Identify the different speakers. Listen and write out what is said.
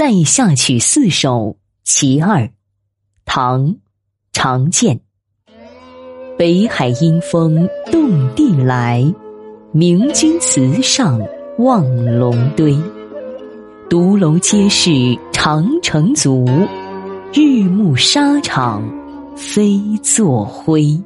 Speaker 1: 塞下曲四首，其二，唐，常见北海阴风动地来，明君祠上望龙堆。独楼皆是长城足，日暮沙场飞作灰。